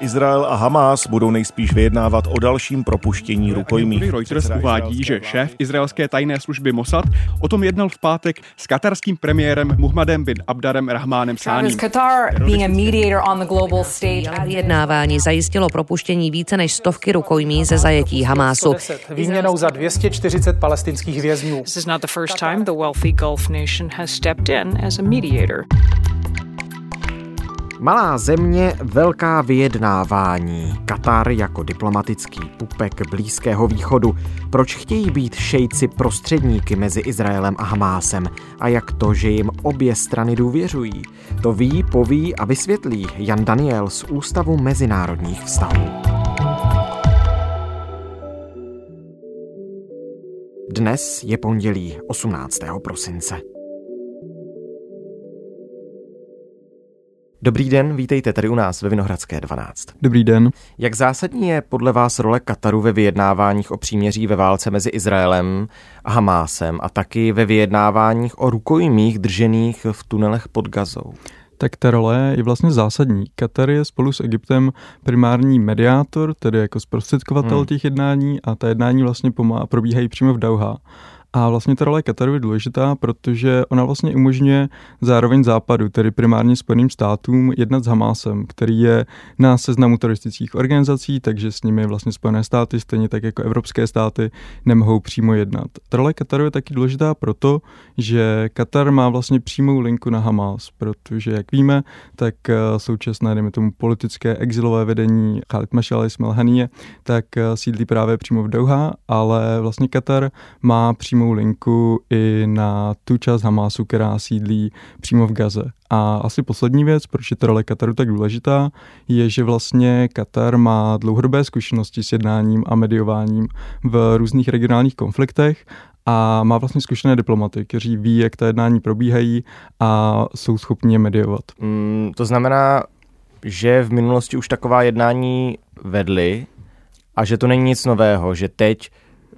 Izrael a Hamas budou nejspíš vyjednávat o dalším propuštění rukojmí. Reuters uvádí, že šéf izraelské tajné služby Mossad o tom jednal v pátek s katarským premiérem Muhammadem bin Abdarem Rahmánem Sáním. Vyjednávání zajistilo propuštění více než stovky rukojmí ze zajetí Hamásu. Výměnou za 240 palestinských vězňů. This is not the first time the wealthy Gulf nation has stepped in as a mediator. Malá země, velká vyjednávání. Katar jako diplomatický pupek Blízkého východu. Proč chtějí být šejci prostředníky mezi Izraelem a Hamásem? A jak to, že jim obě strany důvěřují? To ví, poví a vysvětlí Jan Daniel z Ústavu mezinárodních vztahů. Dnes je pondělí 18. prosince. Dobrý den, vítejte tady u nás ve Vinohradské 12. Dobrý den. Jak zásadní je podle vás role Kataru ve vyjednáváních o příměří ve válce mezi Izraelem a Hamásem a taky ve vyjednáváních o rukojmích držených v tunelech pod Gazou? tak ta role je vlastně zásadní. Katar je spolu s Egyptem primární mediátor, tedy jako zprostředkovatel hmm. těch jednání a ta jednání vlastně pomá- probíhají přímo v Dauha. A vlastně ta role Kataru je důležitá, protože ona vlastně umožňuje zároveň západu, tedy primárně Spojeným státům, jednat s Hamásem, který je na seznamu teroristických organizací, takže s nimi vlastně Spojené státy, stejně tak jako evropské státy, nemohou přímo jednat. Ta role Kataru je taky důležitá proto, že Katar má vlastně přímou linku na Hamás, protože, jak víme, tak eh, současné, dejme tomu, politické exilové vedení Khalid Mashal Ismail tak eh, sídlí právě přímo v Doha, ale vlastně Katar má přímo přímou linku i na tu část Hamásu, která sídlí přímo v Gaze. A asi poslední věc, proč je role Kataru tak důležitá, je, že vlastně Katar má dlouhodobé zkušenosti s jednáním a mediováním v různých regionálních konfliktech a má vlastně zkušené diplomaty, kteří ví, jak ta jednání probíhají a jsou schopni je mediovat. Mm, to znamená, že v minulosti už taková jednání vedli a že to není nic nového, že teď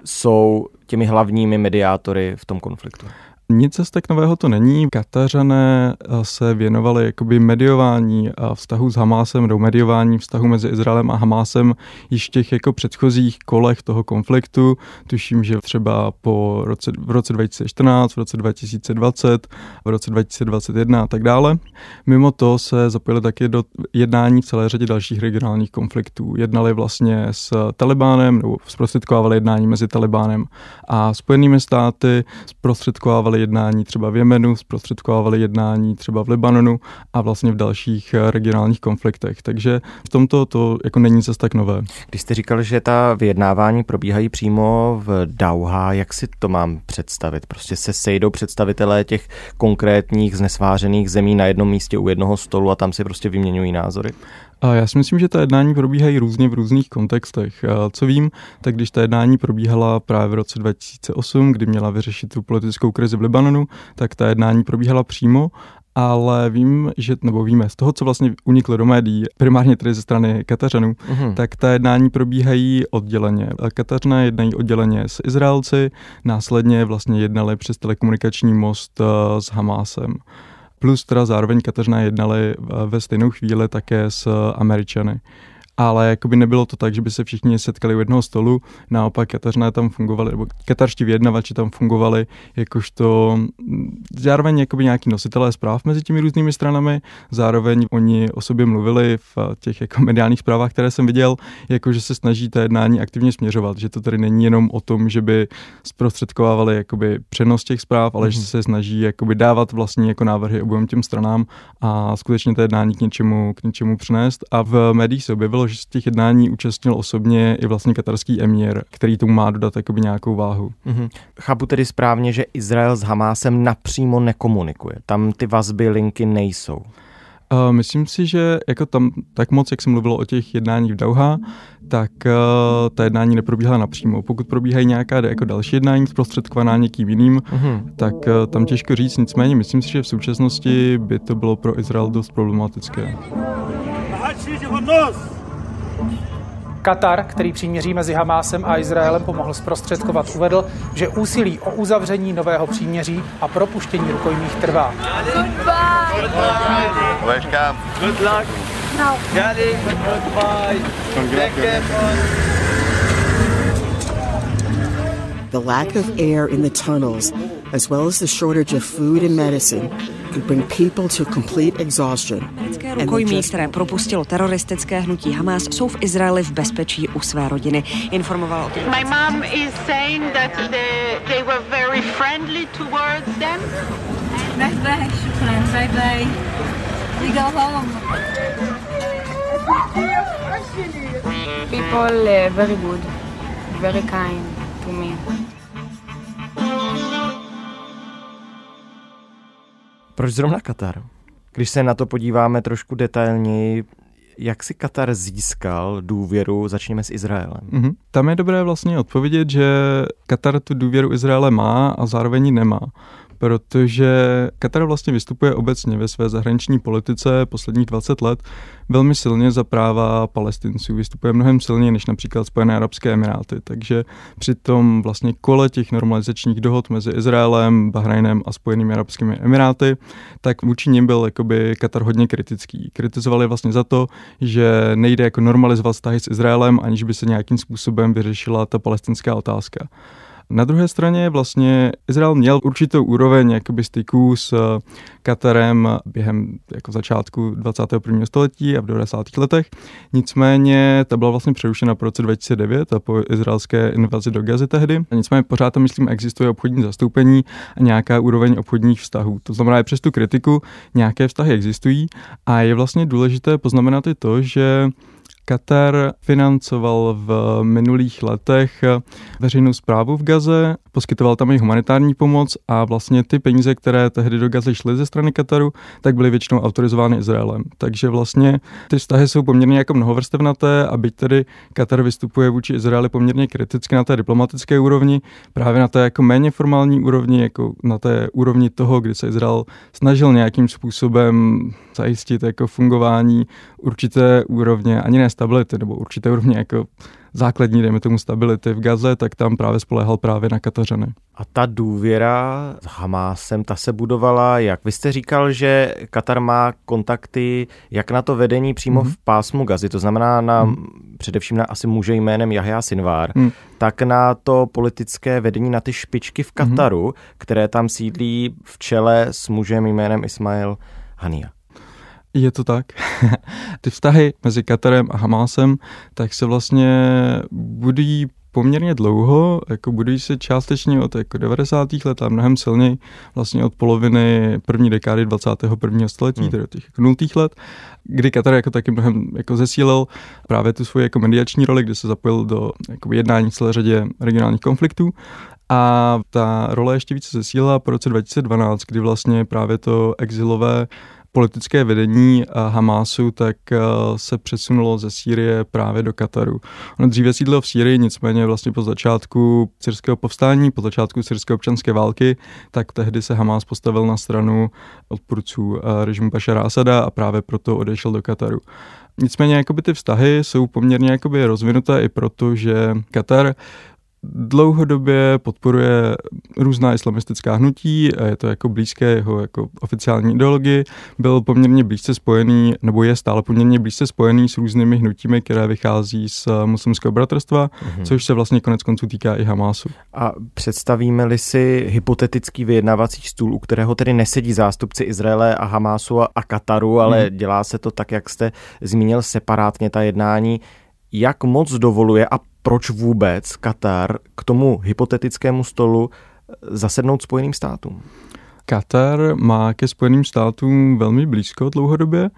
jsou těmi hlavními mediátory v tom konfliktu? Nic zase tak nového to není. Katařané eh, se věnovali jakoby mediování vztahu s Hamásem, do mediování vztahu mezi Izraelem a Hamásem již v těch jako předchozích kolech toho konfliktu. Tuším, že třeba po roce, v roce 2014, v roce 2020, v roce 2021 a tak dále. Mimo to se zapojili taky do jednání v celé řadě dalších regionálních konfliktů. Jednali vlastně s Talibánem, nebo zprostředkovávali jednání mezi Talibánem a Spojenými státy, zprostředkovávali jednání třeba v Jemenu, zprostředkovávali jednání třeba v Libanonu a vlastně v dalších eh, regionálních konfliktech. Takže v tomto to jako není zase tak nové. Když jste říkal, že ta vyjednávání probíhají přímo v Dauha, jak si to mám představit? Prostě se sejdou představitelé těch konkrétních znesvářených zemí na jednom místě u jednoho stolu a tam si prostě vyměňují názory? A já si myslím, že ta jednání probíhají různě v různých kontextech. A co vím, tak když ta jednání probíhala právě v roce 2008, kdy měla vyřešit tu politickou krizi v Libanonu, tak ta jednání probíhala přímo ale vím, že, nebo víme z toho, co vlastně uniklo do médií, primárně tedy ze strany Katařanů, uh-huh. tak ta jednání probíhají odděleně. Katařané jednají odděleně s Izraelci, následně vlastně jednali přes telekomunikační most eh, s Hamásem plus teda zároveň Kateřina jednali ve stejnou chvíli také s Američany ale jakoby nebylo to tak, že by se všichni setkali u jednoho stolu, naopak Kateřina tam fungovali, nebo katarští vyjednavači tam fungovali jakožto zároveň jakoby nějaký nositelé zpráv mezi těmi různými stranami, zároveň oni o sobě mluvili v těch jako mediálních zprávách, které jsem viděl, jako že se snaží ta jednání aktivně směřovat, že to tady není jenom o tom, že by zprostředkovávali jakoby přenos těch zpráv, ale mm-hmm. že mhm. se snaží jakoby dávat vlastní jako návrhy obou těm stranám a skutečně ta jednání k něčemu, k něčemu přinést. A v médiích se objevilo, z těch jednání účastnil osobně i vlastně katarský emír, který tomu má dodat jakoby nějakou váhu. Mm-hmm. Chápu tedy správně, že Izrael s Hamásem napřímo nekomunikuje. Tam ty vazby, linky nejsou. Uh, myslím si, že jako tam tak moc, jak jsem mluvil o těch jednáních v Dauha, tak uh, ta jednání neprobíhala napřímo. Pokud probíhají nějaká jako další jednání zprostředkovaná někým jiným, uh-huh. tak uh, tam těžko říct. Nicméně myslím si, že v současnosti by to bylo pro Izrael dost problematické. Katar, který příměří mezi Hamásem a Izraelem pomohl zprostředkovat, uvedl, že úsilí o uzavření nového příměří a propuštění rukojmích trvá. Good luck. No. Goodbye. The lack of air in the tunnels, as well as the shortage of food and medicine, could bring people to complete exhaustion. Rukojmí, které propustilo teroristické hnutí Hamas, jsou v Izraeli v bezpečí u své rodiny. Informoval o tom. My mom is saying that they, they were very friendly towards them. Bye bye, shukran. Bye bye. We go home. People uh, very good, very kind to me. Proč zrovna Katar? Když se na to podíváme trošku detailněji, jak si Katar získal důvěru, začněme s Izraelem. Mm-hmm. Tam je dobré vlastně odpovědět, že Katar tu důvěru Izraele má a zároveň ji nemá protože Katar vlastně vystupuje obecně ve své zahraniční politice posledních 20 let velmi silně za práva palestinců. Vystupuje mnohem silněji než například Spojené arabské emiráty. Takže při tom vlastně kole těch normalizačních dohod mezi Izraelem, Bahrajnem a Spojenými arabskými emiráty, tak vůči nim byl jakoby Katar hodně kritický. Kritizovali vlastně za to, že nejde jako normalizovat vztahy s Izraelem, aniž by se nějakým způsobem vyřešila ta palestinská otázka. Na druhé straně vlastně Izrael měl určitou úroveň jakoby styků s eh, Katarem během jako začátku 21. století a v 90. letech. Nicméně ta byla vlastně přerušena po roce 2009 a po izraelské invazi do Gazy tehdy. A nicméně pořád tam, myslím, existuje obchodní zastoupení a nějaká úroveň obchodních vztahů. To znamená, že přes tu kritiku nějaké vztahy existují a je vlastně důležité poznamenat i to, že Katar financoval v minulých letech veřejnou zprávu v Gaze, poskytoval tam i humanitární pomoc a vlastně ty peníze, které tehdy do Gazy šly ze strany Kataru, tak byly většinou autorizovány Izraelem. Takže vlastně ty vztahy jsou poměrně jako mnohovrstevnaté a byť tedy Katar vystupuje vůči Izraeli poměrně kriticky na té diplomatické úrovni, právě na té jako méně formální úrovni, jako na té úrovni toho, kdy se Izrael snažil nějakým způsobem zajistit jako fungování určité úrovně, ani ne stability, nebo určité úrovně jako základní, dejme tomu, stability v Gaze, tak tam právě spolehal právě na Katařany. A ta důvěra s Hamásem, ta se budovala jak? Vy jste říkal, že Katar má kontakty jak na to vedení přímo mm-hmm. v pásmu Gazy, to znamená na, mm. především na asi muže jménem Jahja Sinvár, mm. tak na to politické vedení, na ty špičky v Kataru, mm. které tam sídlí v čele s mužem jménem Ismail Hania. Je to tak. Ty vztahy mezi Katarem a Hamásem tak se vlastně budují poměrně dlouho, jako budují se částečně od jako 90. let a mnohem silněji vlastně od poloviny první dekády 21. století, hmm. tedy od těch jako 0. let, kdy Katar jako taky mnohem jako zesílil právě tu svoji jako mediační roli, kdy se zapojil do jako jednání v celé řadě regionálních konfliktů a ta role ještě více zesílila po roce 2012, kdy vlastně právě to exilové politické vedení eh, Hamásu tak eh, se přesunulo ze Sýrie právě do Kataru. Ono dříve sídlo v Sýrii, nicméně vlastně po začátku syrského povstání, po začátku syrské občanské války, tak tehdy se Hamás postavil na stranu odpůrců eh, režimu Bašara Asada a právě proto odešel do Kataru. Nicméně jakoby ty vztahy jsou poměrně jakoby rozvinuté i proto, že Katar dlouhodobě podporuje různá islamistická hnutí, a je to jako blízké jeho jako oficiální ideologii, byl poměrně blízce spojený, nebo je stále poměrně blízce spojený s různými hnutími, které vychází z muslimského bratrstva, mm-hmm. což se vlastně konec konců týká i Hamásu. A představíme-li si hypotetický vyjednávací stůl, u kterého tedy nesedí zástupci Izraele a Hamásu a Kataru, ale mm. dělá se to tak, jak jste zmínil, separátně ta jednání, jak moc dovoluje a proč vůbec Katar k tomu hypotetickému stolu zasednout Spojeným státům? Katar má ke Spojeným státům velmi blízko dlouhodobě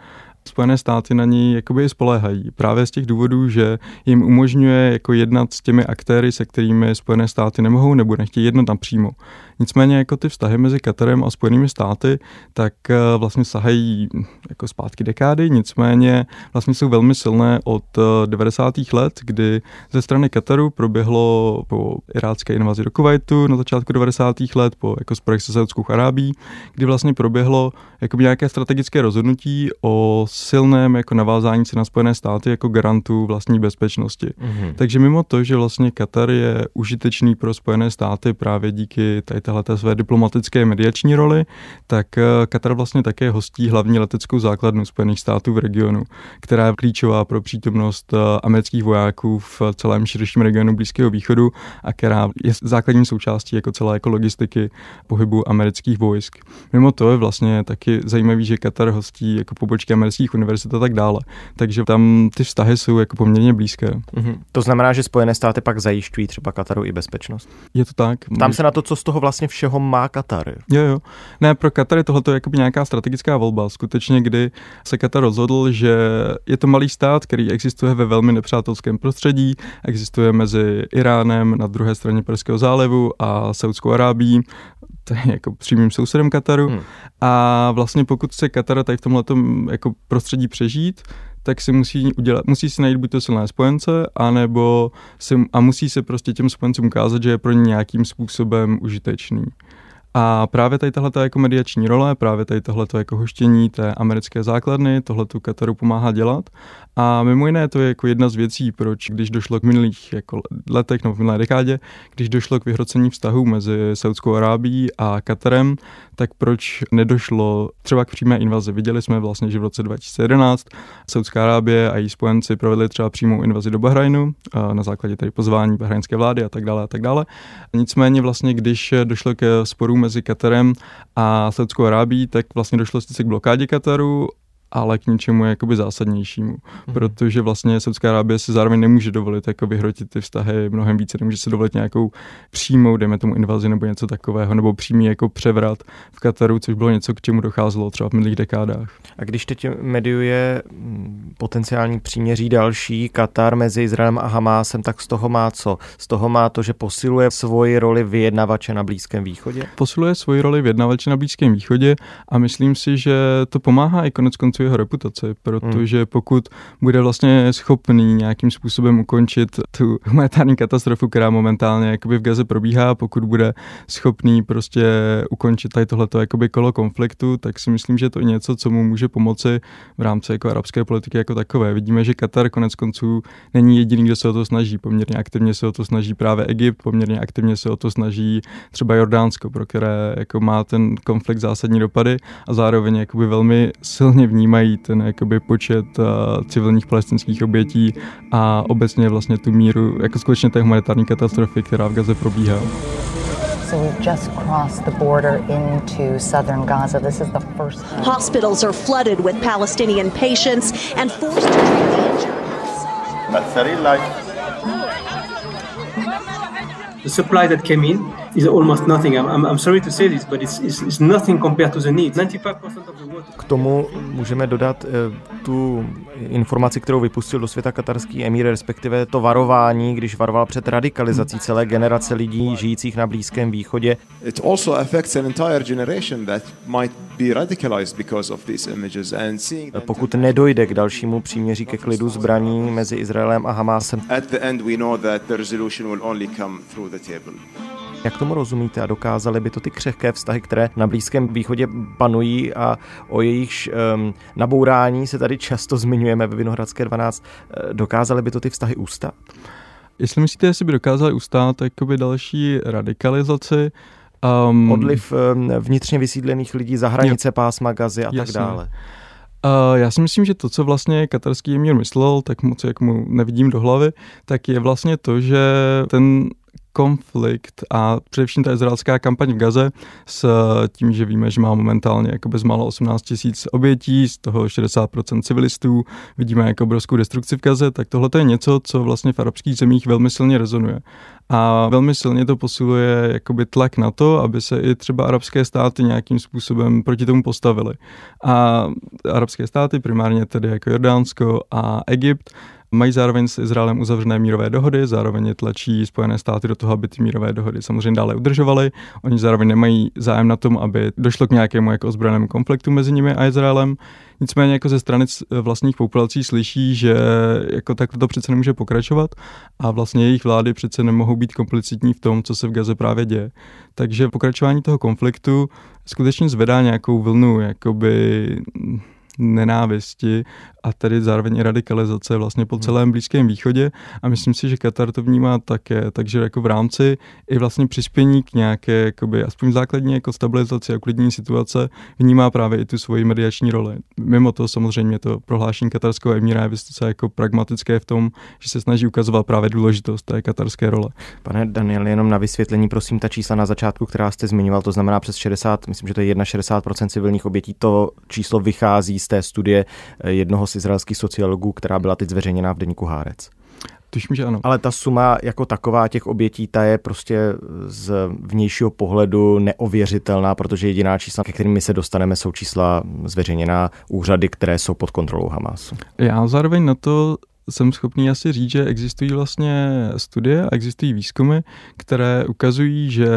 Spojené státy na ní jakoby spoléhají. Právě z těch důvodů, že jim umožňuje jako jednat s těmi aktéry, se kterými Spojené státy nemohou nebo nechtějí jednat napřímo. Nicméně jako ty vztahy mezi Katarem a Spojenými státy, tak eh, vlastně sahají jako zpátky dekády, nicméně vlastně jsou velmi silné od 90. Eh, let, kdy ze strany Kataru proběhlo po irácké invazi do Kuwaitu na začátku 90. let, po jako spojech se Saudskou Arábí, kdy vlastně proběhlo jako nějaké strategické rozhodnutí o silném jako navázání se na Spojené státy jako garantu vlastní bezpečnosti. Mm-hmm. Takže mimo to, že vlastně Katar je užitečný pro Spojené státy právě díky tady téhleté své diplomatické mediační roli, tak eh, Katar vlastně také hostí hlavní leteckou základnu Spojených států v regionu, která je klíčová pro přítomnost eh, amerických vojáků v celém širším regionu Blízkého východu a která je základní součástí jako celé jako logistiky pohybu amerických vojsk. Mimo to je vlastně taky zajímavý, že Katar hostí jako pobočky amerických univerzit a tak dále. Takže tam ty vztahy jsou jako poměrně blízké. Mm-hmm. To znamená, že Spojené státy pak zajišťují třeba Kataru i bezpečnost. Je to tak. Tam se na to, co z toho vlastně všeho má Katar. Jo, jo. Ne, pro Katar je tohle jako nějaká strategická volba. Skutečně, kdy se Katar rozhodl, že je to malý stát, který existuje ve velmi nepřátelském prostředí, existuje mezi Iránem na druhé straně Perského zálivu a Saudskou Arábií, to je jako přímým sousedem Kataru. Hmm. A vlastně pokud se Katar tady v tomhle jako prostředí přežít, tak si musí, udělat, musí si najít buď to silné spojence, anebo si, a musí se prostě těm spojencům ukázat, že je pro ně nějakým způsobem užitečný. A právě tady tahle jako mediační role, právě tady tohle jako hoštění té americké základny, tohle tu Kataru pomáhá dělat. A mimo jiné to je jako jedna z věcí, proč když došlo k minulých jako letech nebo v minulé dekádě, když došlo k vyhrocení vztahu mezi Saudskou Arábií a Katarem, tak proč nedošlo třeba k přímé invazi. Viděli jsme vlastně, že v roce 2011 Saudská Arábie a její spojenci provedli třeba přímou invazi do Bahrajnu na základě tady pozvání bahrajnské vlády a tak dále a tak dále. Nicméně vlastně, když došlo k sporům mezi Katarem a Saudskou Arábií, tak vlastně došlo sice k blokádě Kataru ale k něčemu jakoby zásadnějšímu, mm. protože vlastně Saudská Arábie si zároveň nemůže dovolit jako vyhrotit ty vztahy mnohem více, nemůže si dovolit nějakou přímou, dejme tomu invazi nebo něco takového, nebo přímý jako převrat v Kataru, což bylo něco, k čemu docházelo třeba v minulých dekádách. A když teď mediuje mm, potenciální příměří další Katar mezi Izraelem a Hamásem, tak z toho má co? Z toho má to, že posiluje svoji roli vyjednavače na Blízkém východě? Posiluje svoji roli vyjednavače na Blízkém východě a myslím si, že to pomáhá i konec konců jeho reputaci, protože hmm. pokud bude vlastně schopný nějakým způsobem ukončit tu humanitární katastrofu, která momentálně jakoby v Gaze probíhá, pokud bude schopný prostě ukončit tady tohleto jakoby kolo konfliktu, tak si myslím, že to je něco, co mu může pomoci v rámci jako arabské politiky jako takové. Vidíme, že Katar konec konců není jediný, kdo se o to snaží. Poměrně aktivně se o to snaží právě Egypt, poměrně aktivně se o to snaží třeba Jordánsko, pro které jako má ten konflikt zásadní dopady a zároveň jakoby velmi silně vnímá vnímají ten jakoby počet uh, civilních palestinských obětí a obecně vlastně tu míru, jako skutečně té humanitární katastrofy, která v Gaze probíhá. So we've just crossed the border into southern Gaza. This is the first time. Hospitals are flooded with Palestinian patients and forced to treat. The supply that came in is almost nothing. I'm, I'm sorry to say this, but it's, it's, it's nothing compared to the needs. 95% of the water... K tomu můžeme dodat uh, tu informaci, kterou vypustil do světa katarský emír, respektive to varování, když varoval před radikalizací celé generace lidí žijících na Blízkém východě. It also affects an entire generation that might be radicalized because of these images and seeing Pokud nedojde k dalšímu příměří ke klidu zbraní mezi Izraelem a Hamásem. At the end we know that the resolution will only come through the table. Jak tomu rozumíte a dokázali by to ty křehké vztahy, které na Blízkém východě panují a o jejichž um, nabourání se tady často zmiňujeme ve Vinohradské 12, eh, dokázali by to ty vztahy ustát? Jestli myslíte, jestli by dokázali ustát jakoby další radikalizaci, Um, Odliv um, vnitřně vysídlených lidí za hranice jo. pásma Gazy a Jasně. tak dále. Uh, já si myslím, že to, co vlastně katarský emír myslel, tak moc jak mu nevidím do hlavy, tak je vlastně to, že ten konflikt a především ta izraelská kampaň v Gaze s tím, že víme, že má momentálně jako bezmálo 18 tisíc obětí, z toho 60% civilistů, vidíme jako obrovskou destrukci v Gaze, tak tohle je něco, co vlastně v arabských zemích velmi silně rezonuje. A velmi silně to posiluje jakoby tlak na to, aby se i třeba arabské státy nějakým způsobem proti tomu postavily. A arabské státy, primárně tedy jako Jordánsko a Egypt, Mají zároveň s Izraelem uzavřené mírové dohody, zároveň je tlačí Spojené státy do toho, aby ty mírové dohody samozřejmě dále udržovaly. Oni zároveň nemají zájem na tom, aby došlo k nějakému jako ozbrojenému konfliktu mezi nimi a Izraelem. Nicméně jako ze strany vlastních populací slyší, že jako tak to přece nemůže pokračovat a vlastně jejich vlády přece nemohou být komplicitní v tom, co se v Gaze právě děje. Takže pokračování toho konfliktu skutečně zvedá nějakou vlnu jakoby nenávisti a tedy zároveň i radikalizace vlastně po celém Blízkém východě a myslím si, že Katar to vnímá také, takže jako v rámci i vlastně přispění k nějaké, jakoby, aspoň základní jako stabilizaci a uklidnění situace vnímá právě i tu svoji mediační roli. Mimo to samozřejmě to prohlášení katarského emíra je vysoce jako pragmatické v tom, že se snaží ukazovat právě důležitost té katarské role. Pane Daniel, jenom na vysvětlení, prosím, ta čísla na začátku, která jste zmiňoval, to znamená přes 60, myslím, že to je 61% civilních obětí, to číslo vychází z té studie eh, jednoho z izraelských sociologů, která byla teď zveřejněná v deníku Hárec. Tuším, že ano. Ale ta suma jako taková těch obětí, ta je prostě z vnějšího pohledu neověřitelná, protože jediná čísla, ke kterým my se dostaneme, jsou čísla zveřejněná úřady, které jsou pod kontrolou Hamasu. Já zároveň na to jsem schopný asi říct, že existují vlastně studie a existují výzkumy, které ukazují, že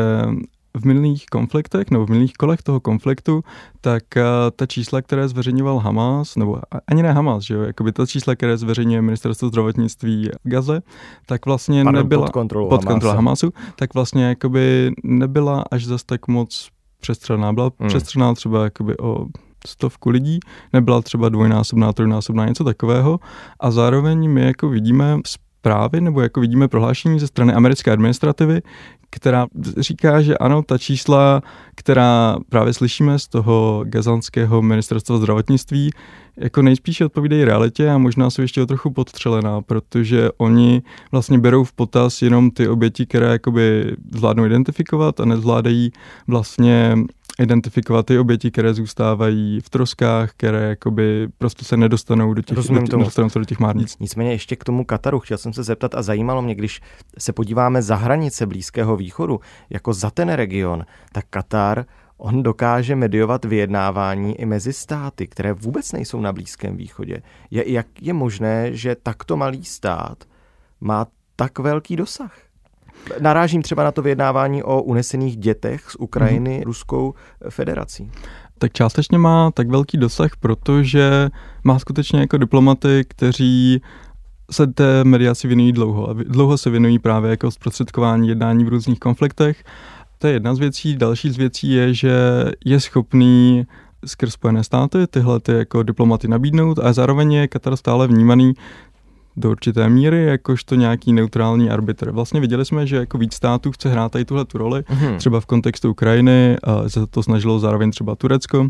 v minulých konfliktech nebo v minulých kolech toho konfliktu, tak uh, ta čísla, které zveřejňoval Hamas, nebo ani ne Hamas, že jo, jakoby ta čísla, které zveřejňuje ministerstvo zdravotnictví Gaze, tak vlastně Pardon, nebyla pod kontrolou, pod kontrolou Hamasu. Hamasu, tak vlastně jakoby nebyla až zas tak moc přestřelná. Byla Hmm. přestřelná třeba jakoby o stovku lidí, nebyla třeba dvojnásobná, trojnásobná, něco takového. A zároveň my jako vidíme zprávy nebo jako vidíme prohlášení ze strany americké administrativy, která říká, že ano, ta čísla, která právě slyšíme z toho gazanského ministerstva zdravotnictví, jako nejspíše odpovídají realitě a možná jsou ještě o trochu podstřelená, protože oni vlastně berou v potaz jenom ty oběti, které jakoby zvládnou identifikovat a nezvládají vlastně identifikovat ty oběti, které zůstávají v troskách, které jakoby prostě se nedostanou do těch, Rozumím do, těch, tomu. nedostanou se do těch márnic. Nicméně ještě k tomu Kataru chtěl jsem se zeptat a zajímalo mě, když se podíváme za hranice Blízkého východu, jako za ten region, tak Katar on dokáže mediovat vyjednávání i mezi státy, které vůbec nejsou na Blízkém východě. Je, jak je možné, že takto malý stát má tak velký dosah? Narážím třeba na to vyjednávání o unesených dětech z Ukrajiny mm-hmm. Ruskou federací. tak částečně má tak velký dosah, protože má skutečně jako diplomaty, kteří se té mediaci věnují dlouho. A dlouho se věnují právě jako zprostředkování jednání v různých konfliktech. To je jedna z věcí. Další z věcí je, že je schopný skrz Spojené státy tyhle ty jako diplomaty nabídnout a zároveň je Katar stále vnímaný do určité míry jakožto nějaký neutrální arbitr. Vlastně viděli jsme, že jako víc států chce hrát tady tuhle tu roli, Mhm. třeba v kontextu Ukrajiny, a se to snažilo zároveň třeba Turecko.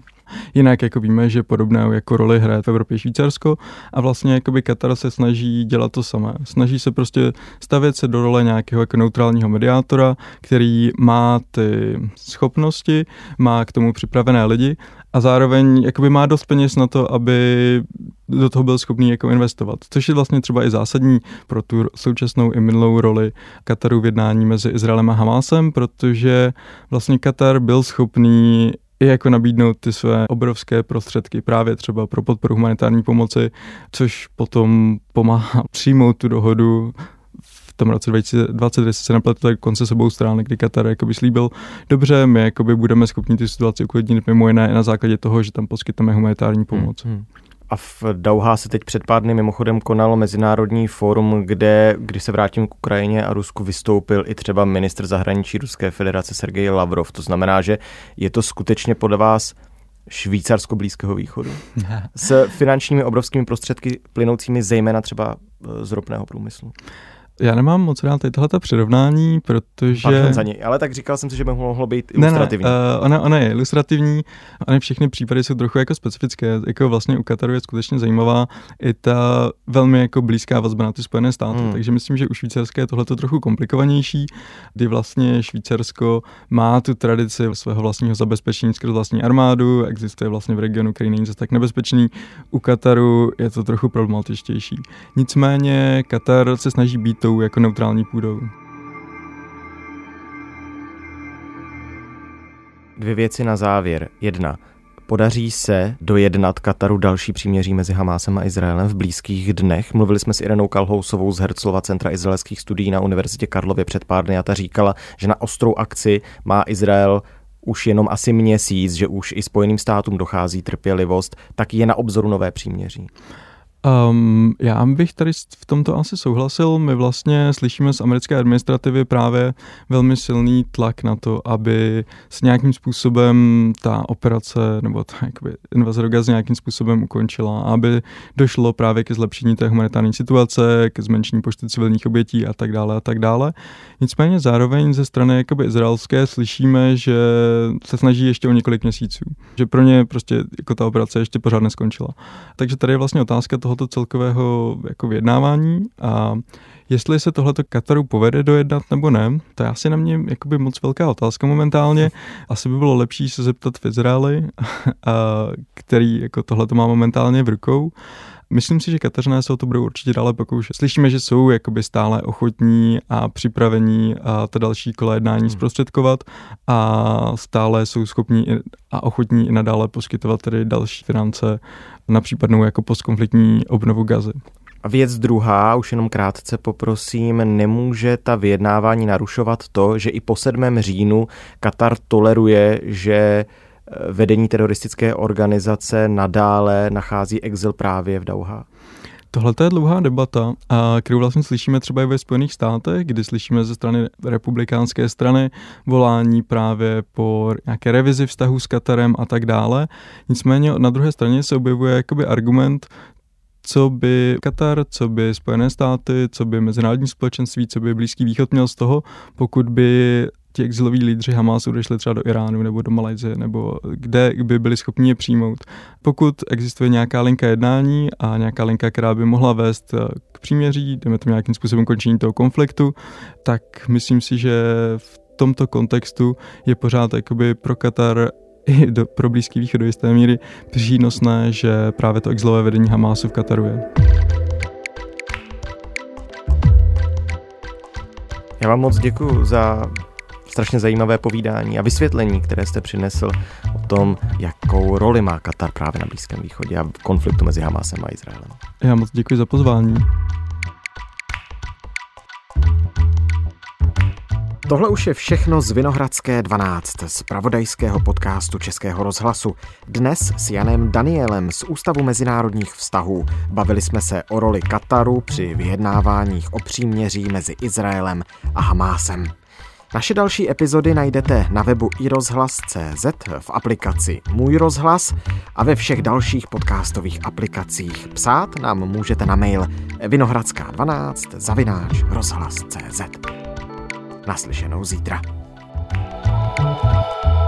Jinak jako víme, že podobnou jako roli hraje v Evropě Švýcarsko a vlastně jakoby Katar se snaží dělat to samé. Snaží se prostě stavět se do role nějakého jako neutrálního mediátora, který má ty schopnosti, má k tomu připravené lidi a zároveň jakoby má dost peněz na to, aby do toho byl schopný jako investovat. Což je vlastně třeba i zásadní pro tu současnou i minulou roli Kataru v jednání mezi Izraelem a Hamásem, protože vlastně Katar byl schopný i jako nabídnout ty své obrovské prostředky právě třeba pro podporu humanitární pomoci, což potom pomáhá přijmout tu dohodu v tom roce 2020, jestli se nepletu, tak konce s obou stran, kdy Katar jakoby slíbil, dobře, my jakoby budeme schopni tu situaci uklidnit mimo jiné na základě toho, že tam poskytneme humanitární pomoc. Hmm, hmm. A v Dauhá se teď před pár dny mimochodem konalo mezinárodní fórum, kde, když se vrátím k Ukrajině a Rusku, vystoupil i třeba ministr zahraničí Ruské federace Sergej Lavrov. To znamená, že je to skutečně podle vás Švýcarsko Blízkého východu? S finančními obrovskými prostředky plynoucími zejména třeba eh, z ropného průmyslu. Já nemám moc rád tady tohleto přirovnání, protože... Pardon za něj, ale tak říkal jsem si, že by mohlo být Ne, ilustrativní. ne, uh, ona, ona je ilustrativní, ale všechny případy jsou trochu jako specifické. Jako vlastně u Kataru je skutečně zajímavá i ta velmi jako blízká vazba na ty Spojené státy. Hmm. Takže myslím, že u Švýcarska je tohleto trochu komplikovanější, kdy vlastně Švýcarsko má tu tradici svého vlastního zabezpečení skrz vlastní armádu, existuje vlastně v regionu, který není zase tak nebezpečný. U Kataru je to trochu problematičtější. Nicméně Katar se snaží být tou jako neutrální půdou. Dvě věci na závěr. Jedna. Podaří se dojednat Kataru další příměří mezi Hamásem a Izraelem v blízkých dnech. Mluvili jsme s Irenou Kalhousovou z Herzlova Centra izraelských studií na Univerzitě Karlově před pár dny a ta říkala, že na ostrou akci má Izrael už jenom asi měsíc, že už i Spojeným státům dochází trpělivost, tak je na obzoru nové příměří. Um, já bych tady v tomto asi souhlasil. My vlastně slyšíme z americké administrativy právě velmi silný tlak na to, aby s nějakým způsobem ta operace nebo ta jakoby, invaze do Gazy nějakým způsobem ukončila, aby došlo právě ke zlepšení té humanitární situace, ke zmenšení počtu civilních obětí a tak dále a tak dále. Nicméně zároveň ze strany jakoby izraelské slyšíme, že se snaží ještě o několik měsíců, že pro ně prostě jako ta operace ještě pořád neskončila. Takže tady je vlastně otázka tohoto celkového jako vyjednávání a jestli se tohleto Kataru povede dojednat nebo ne, to je asi na mě jakoby moc velká otázka momentálně. Asi by bylo lepší se zeptat v Izraeli, a, který jako tohleto má momentálně v rukou. Myslím si, že Kateřiné se o to budou určitě dále pokoušet. Slyšíme, že jsou jakoby stále ochotní a připravení a ta další kola jednání hmm. zprostředkovat a stále jsou schopní a ochotní i nadále poskytovat tedy další finance na případnou jako postkonfliktní obnovu gazy. A věc druhá, už jenom krátce poprosím, nemůže ta vyjednávání narušovat to, že i po 7. říjnu Katar toleruje, že vedení teroristické organizace nadále nachází exil právě v Dauha? Tohle je dlouhá debata, a kterou vlastně slyšíme třeba i ve Spojených státech, kdy slyšíme ze strany republikánské strany volání právě po nějaké revizi vztahu s Katarem a tak dále. Nicméně na druhé straně se objevuje jakoby argument, co by Katar, co by Spojené státy, co by mezinárodní společenství, co by Blízký východ měl z toho, pokud by ti exiloví lídři Hamásu odešli třeba do Iránu nebo do Malajzie, nebo kde by byli schopni je přijmout. Pokud existuje nějaká linka jednání a nějaká linka, která by mohla vést eh, k příměří, jdeme to nějakým způsobem končení toho konfliktu, tak myslím si, že v tomto kontextu je pořád jakoby pro Katar i do, pro Blízký východ do jisté míry přínosné, že právě to exilové vedení Hamásu v Kataru je. Já vám moc děkuji za strašně zajímavé povídání a vysvětlení, které jste přinesl o tom, jakou roli má Katar právě na Blízkém východě a v konfliktu mezi Hamásem a Izraelem. Já moc děkuji za pozvání. Tohle už je všechno z Vinohradské 12, z pravodajského podcastu Českého rozhlasu. Dnes s Janem Danielem z Ústavu mezinárodních vztahů. Bavili jsme se o roli Kataru při vyjednáváních o příměří mezi Izraelem a Hamásem. Naše další epizody najdete na webu iRozhlas.cz, v aplikaci Můj rozhlas a ve všech dalších podcastových aplikacích. Psát nám můžete na mail vinohradská12 zavináč rozhlas.cz. Naslyšenou zítra. thank you